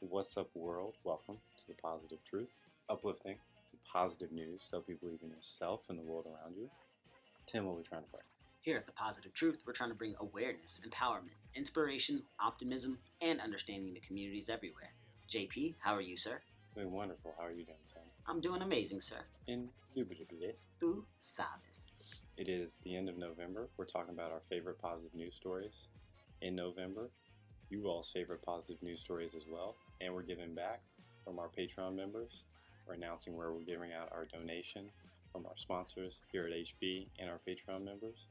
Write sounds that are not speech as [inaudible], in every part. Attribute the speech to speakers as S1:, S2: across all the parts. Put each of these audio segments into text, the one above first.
S1: What's up, world? Welcome to the Positive Truth, uplifting positive news to help you believe in yourself and the world around you. Tim, what are we trying to play?
S2: Here at The Positive Truth, we're trying to bring awareness, empowerment, inspiration, optimism, and understanding to communities everywhere. JP, how are you, sir?
S1: Doing wonderful. How are you doing, Tim?
S2: I'm doing amazing, sir.
S1: Indubitably.
S2: Tú sabes.
S1: It is the end of November. We're talking about our favorite positive news stories in November. You all's favorite positive news stories as well. And we're giving back from our Patreon members. We're announcing where we're giving out our donation from our sponsors here at HB and our Patreon members.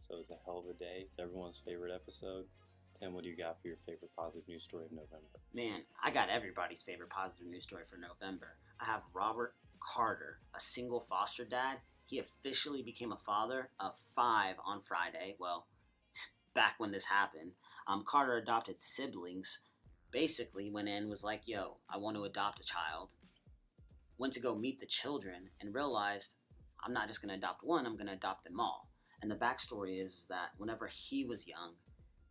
S1: So it's a hell of a day. It's everyone's favorite episode. Tim, what do you got for your favorite positive news story of November?
S2: Man, I got everybody's favorite positive news story for November. I have Robert Carter, a single foster dad. He officially became a father of five on Friday. Well, [laughs] back when this happened. Um, Carter adopted siblings. Basically, went in, was like, yo, I want to adopt a child. Went to go meet the children and realized I'm not just going to adopt one, I'm going to adopt them all. And the backstory is that whenever he was young,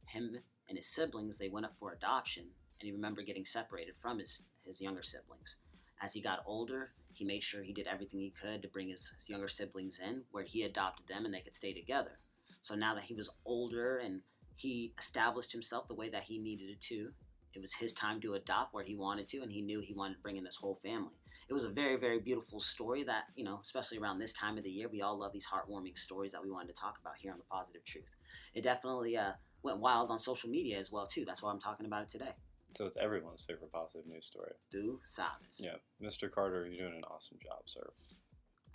S2: him and his siblings, they went up for adoption, and he remembered getting separated from his, his younger siblings. As he got older, he made sure he did everything he could to bring his, his younger siblings in, where he adopted them and they could stay together. So now that he was older and he established himself the way that he needed to, it was his time to adopt where he wanted to, and he knew he wanted to bring in this whole family. It was a very, very beautiful story that, you know, especially around this time of the year, we all love these heartwarming stories that we wanted to talk about here on The Positive Truth. It definitely uh, went wild on social media as well, too. That's why I'm talking about it today.
S1: So it's everyone's favorite positive news story.
S2: Do sabes.
S1: Yeah, Mr. Carter, you're doing an awesome job, sir.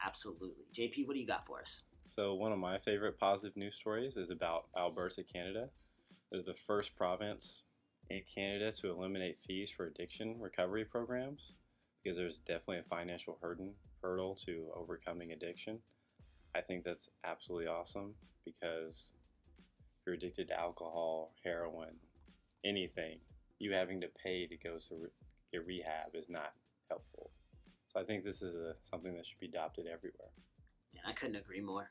S2: Absolutely. JP, what do you got for us?
S1: So, one of my favorite positive news stories is about Alberta, Canada. They're the first province in Canada to eliminate fees for addiction recovery programs because there's definitely a financial hurdle, to overcoming addiction. I think that's absolutely awesome because if you're addicted to alcohol, heroin, anything, you having to pay to go to get rehab is not helpful. So I think this is a, something that should be adopted everywhere.
S2: Yeah, I couldn't agree more.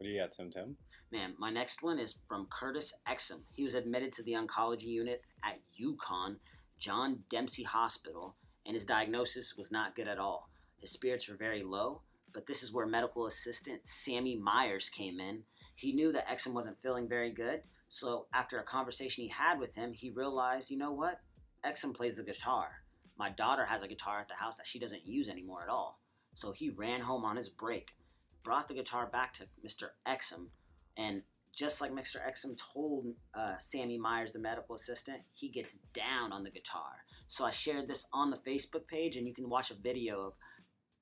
S1: What do you got, Tim Tim?
S2: Man, my next one is from Curtis Exum. He was admitted to the oncology unit at UConn John Dempsey Hospital, and his diagnosis was not good at all. His spirits were very low, but this is where medical assistant Sammy Myers came in. He knew that Exum wasn't feeling very good, so after a conversation he had with him, he realized, you know what? Exum plays the guitar. My daughter has a guitar at the house that she doesn't use anymore at all. So he ran home on his break, brought the guitar back to Mr. Exum, and just like Mr. Exum told uh, Sammy Myers, the medical assistant, he gets down on the guitar. So I shared this on the Facebook page, and you can watch a video of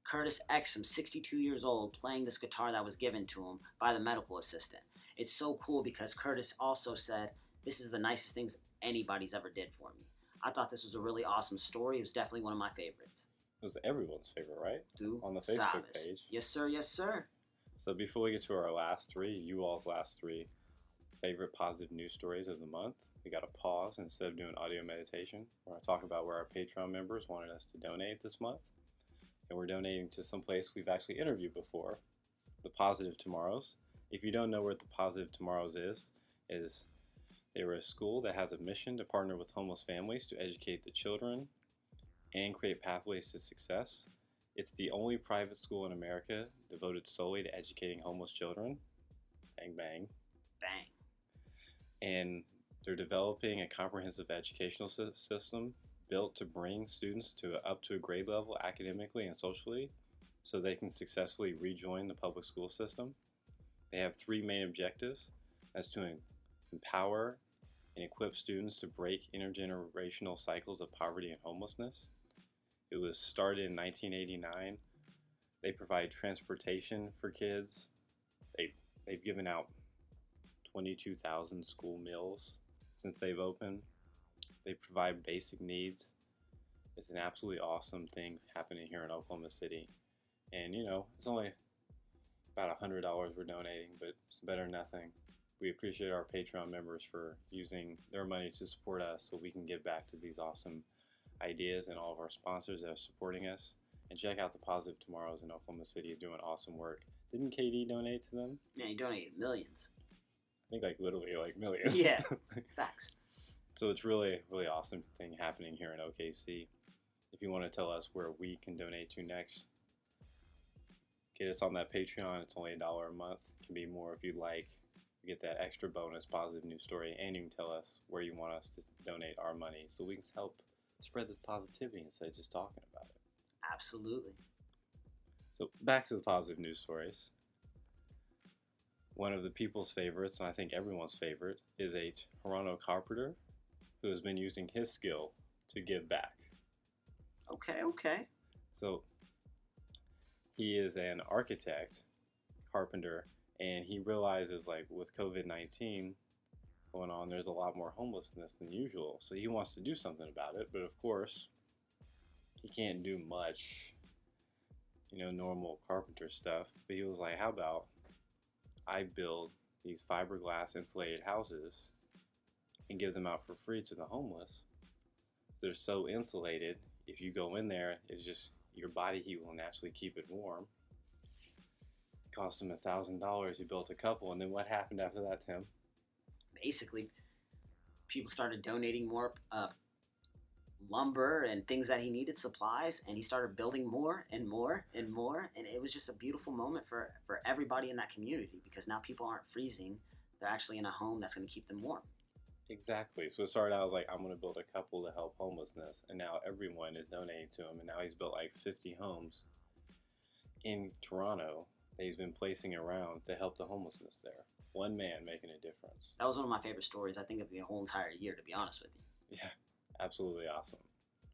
S2: Curtis Exum, 62 years old, playing this guitar that was given to him by the medical assistant. It's so cool because Curtis also said, This is the nicest things anybody's ever did for me. I thought this was a really awesome story. It was definitely one of my favorites.
S1: It was everyone's favorite, right?
S2: Do
S1: On the Facebook page.
S2: Yes, sir. Yes, sir.
S1: So before we get to our last three, you all's last three favorite positive news stories of the month, we got to pause instead of doing audio meditation. We're going to talk about where our Patreon members wanted us to donate this month. And we're donating to some place we've actually interviewed before, the Positive Tomorrows. If you don't know what the Positive Tomorrows is, is they were a school that has a mission to partner with homeless families to educate the children and create pathways to success. It's the only private school in America devoted solely to educating homeless children. Bang, bang.
S2: Bang.
S1: And they're developing a comprehensive educational system built to bring students to up to a grade level academically and socially so they can successfully rejoin the public school system. They have three main objectives. as to empower and equip students to break intergenerational cycles of poverty and homelessness. It was started in 1989. They provide transportation for kids. They, they've given out 22,000 school meals since they've opened. They provide basic needs. It's an absolutely awesome thing happening here in Oklahoma City. And you know, it's only about a $100 we're donating, but it's better than nothing. We appreciate our Patreon members for using their money to support us so we can give back to these awesome ideas and all of our sponsors that are supporting us. And check out the Positive Tomorrows in Oklahoma City doing awesome work. Didn't KD donate to them?
S2: Yeah, he donated millions.
S1: I think like literally like millions.
S2: Yeah. [laughs] Facts.
S1: So it's really, really awesome thing happening here in OKC. If you want to tell us where we can donate to next, get us on that Patreon. It's only a dollar a month. It can be more if you'd like. You get that extra bonus positive news story, and you can tell us where you want us to donate our money so we can help spread this positivity instead of just talking about it.
S2: Absolutely.
S1: So back to the positive news stories. One of the people's favorites, and I think everyone's favorite, is a Toronto carpenter who has been using his skill to give back.
S2: Okay, okay.
S1: So he is an architect, carpenter, and he realizes like with COVID nineteen going on, there's a lot more homelessness than usual. So he wants to do something about it, but of course, he can't do much, you know, normal carpenter stuff. But he was like, how about I build these fiberglass insulated houses and give them out for free to the homeless. They're so insulated. If you go in there, it's just your body heat will naturally keep it warm. Cost him a thousand dollars. He built a couple, and then what happened after that, Tim?
S2: Basically, people started donating more uh, lumber and things that he needed, supplies, and he started building more and more and more. And it was just a beautiful moment for, for everybody in that community because now people aren't freezing. They're actually in a home that's going to keep them warm.
S1: Exactly. So it started out as like, I'm going to build a couple to help homelessness. And now everyone is donating to him. And now he's built like 50 homes in Toronto that he's been placing around to help the homelessness there. One man making a difference.
S2: That was one of my favorite stories, I think, of the whole entire year, to be honest with you.
S1: Yeah, absolutely awesome.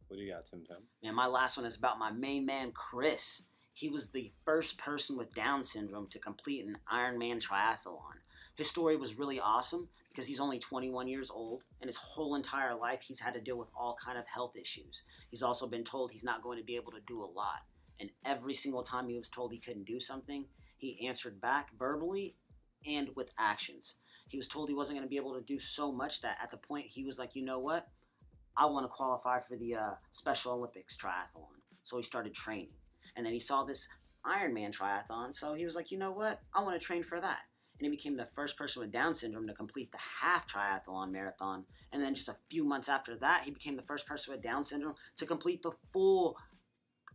S1: What do you got, Tim Tim?
S2: Man, my last one is about my main man, Chris. He was the first person with Down syndrome to complete an Ironman triathlon. His story was really awesome because he's only 21 years old and his whole entire life he's had to deal with all kind of health issues. He's also been told he's not going to be able to do a lot. And every single time he was told he couldn't do something, he answered back verbally and with actions. He was told he wasn't going to be able to do so much that at the point he was like, you know what? I want to qualify for the uh, Special Olympics triathlon. So he started training. And then he saw this Ironman triathlon. So he was like, you know what? I want to train for that. And he became the first person with Down syndrome to complete the half triathlon marathon. And then just a few months after that, he became the first person with Down syndrome to complete the full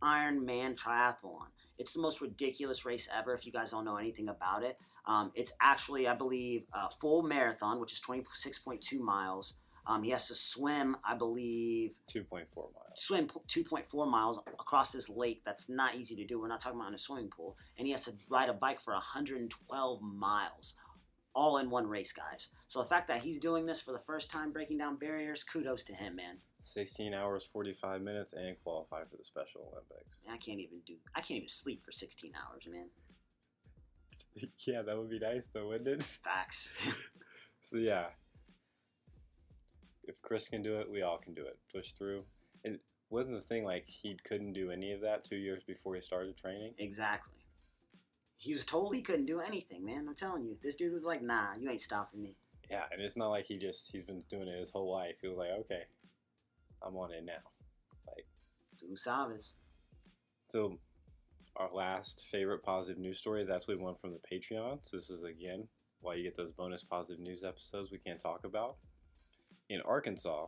S2: Ironman triathlon. It's the most ridiculous race ever if you guys don't know anything about it. Um, it's actually, I believe, a full marathon, which is 26.2 miles. Um, he has to swim, I believe,
S1: 2.4 miles.
S2: swim 2.4 miles across this lake. That's not easy to do. We're not talking about in a swimming pool. And he has to ride a bike for 112 miles, all in one race, guys. So the fact that he's doing this for the first time, breaking down barriers, kudos to him, man.
S1: 16 hours, 45 minutes, and qualify for the Special Olympics.
S2: I can't even do. I can't even sleep for 16 hours, man. [laughs]
S1: yeah, that would be nice though, wouldn't it? [laughs]
S2: Facts.
S1: So yeah, if Chris can do it, we all can do it. Push through. It wasn't the thing like he couldn't do any of that two years before he started training.
S2: exactly. He was told he couldn't do anything, man. I'm telling you, this dude was like, "Nah, you ain't stopping me."
S1: Yeah, and it's not like he just he's been doing it his whole life. He was like, okay, I'm on it now.
S2: Du sabes.
S1: So our last favorite positive news story is actually one from the Patreon. So this is again why you get those bonus positive news episodes we can't talk about. In Arkansas,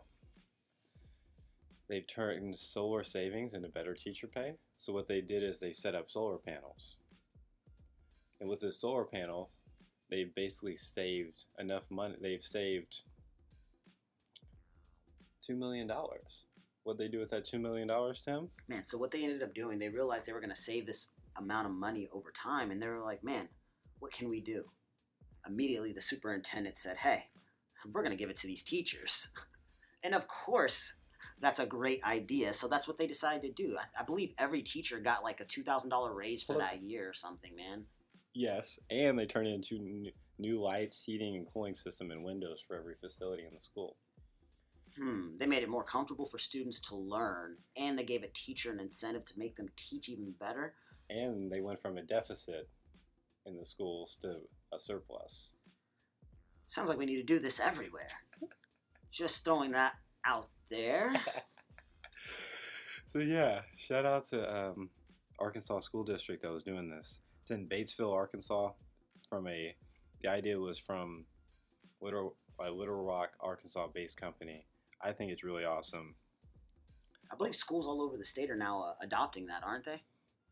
S1: they've turned solar savings into better teacher pay. So what they did is they set up solar panels. And with this solar panel, they've basically saved enough money. They've saved two million dollars. What they do with that two million dollars, Tim?
S2: Man, so what they ended up doing, they realized they were going to save this amount of money over time, and they were like, man, what can we do? Immediately, the superintendent said, hey, we're going to give it to these teachers. [laughs] and of course, that's a great idea. So that's what they decided to do. I, I believe every teacher got like a $2,000 raise for
S1: Well-
S2: that year or something, man.
S1: Yes, and they turned it into new lights, heating, and cooling system and windows for every facility in the school.
S2: Hmm, they made it more comfortable for students to learn, and they gave a teacher an incentive to make them teach even better.
S1: And they went from a deficit in the schools to a surplus.
S2: Sounds like we need to do this everywhere. Just throwing that out there. [laughs]
S1: So yeah, shout out to um, Arkansas School District that was doing this. It's in Batesville, Arkansas. From a, the idea was from Little, a Little Rock, Arkansas based company, I think it's really awesome.
S2: I believe schools all over the state are now uh, adopting that, aren't they?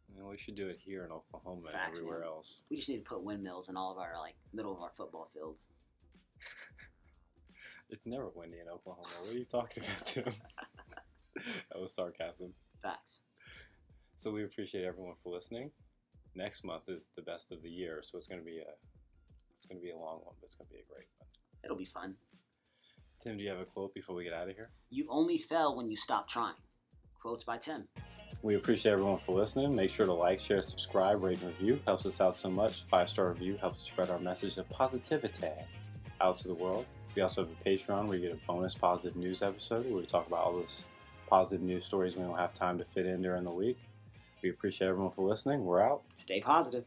S1: You know, we should do it here in Oklahoma and everywhere
S2: man.
S1: else.
S2: We just need to put windmills in all of our like middle of our football fields. [laughs]
S1: It's never windy in Oklahoma. What are you talking about, Tim? [laughs] that was sarcasm.
S2: Facts.
S1: So we appreciate everyone for listening. Next month is the best of the year, so it's gonna be a it's gonna be a long one, but it's gonna be a great one.
S2: It'll be fun.
S1: Tim, do you have a quote before we get out of here?
S2: You only fail when you stop trying. Quotes by Tim.
S1: We appreciate everyone for listening. Make sure to like, share, subscribe, rate, and review. Helps us out so much. Five star review helps spread our message of positivity out to the world. We also have a Patreon where you get a bonus positive news episode where we talk about all those positive news stories we don't have time to fit in during the week. We appreciate everyone for listening. We're out.
S2: Stay positive.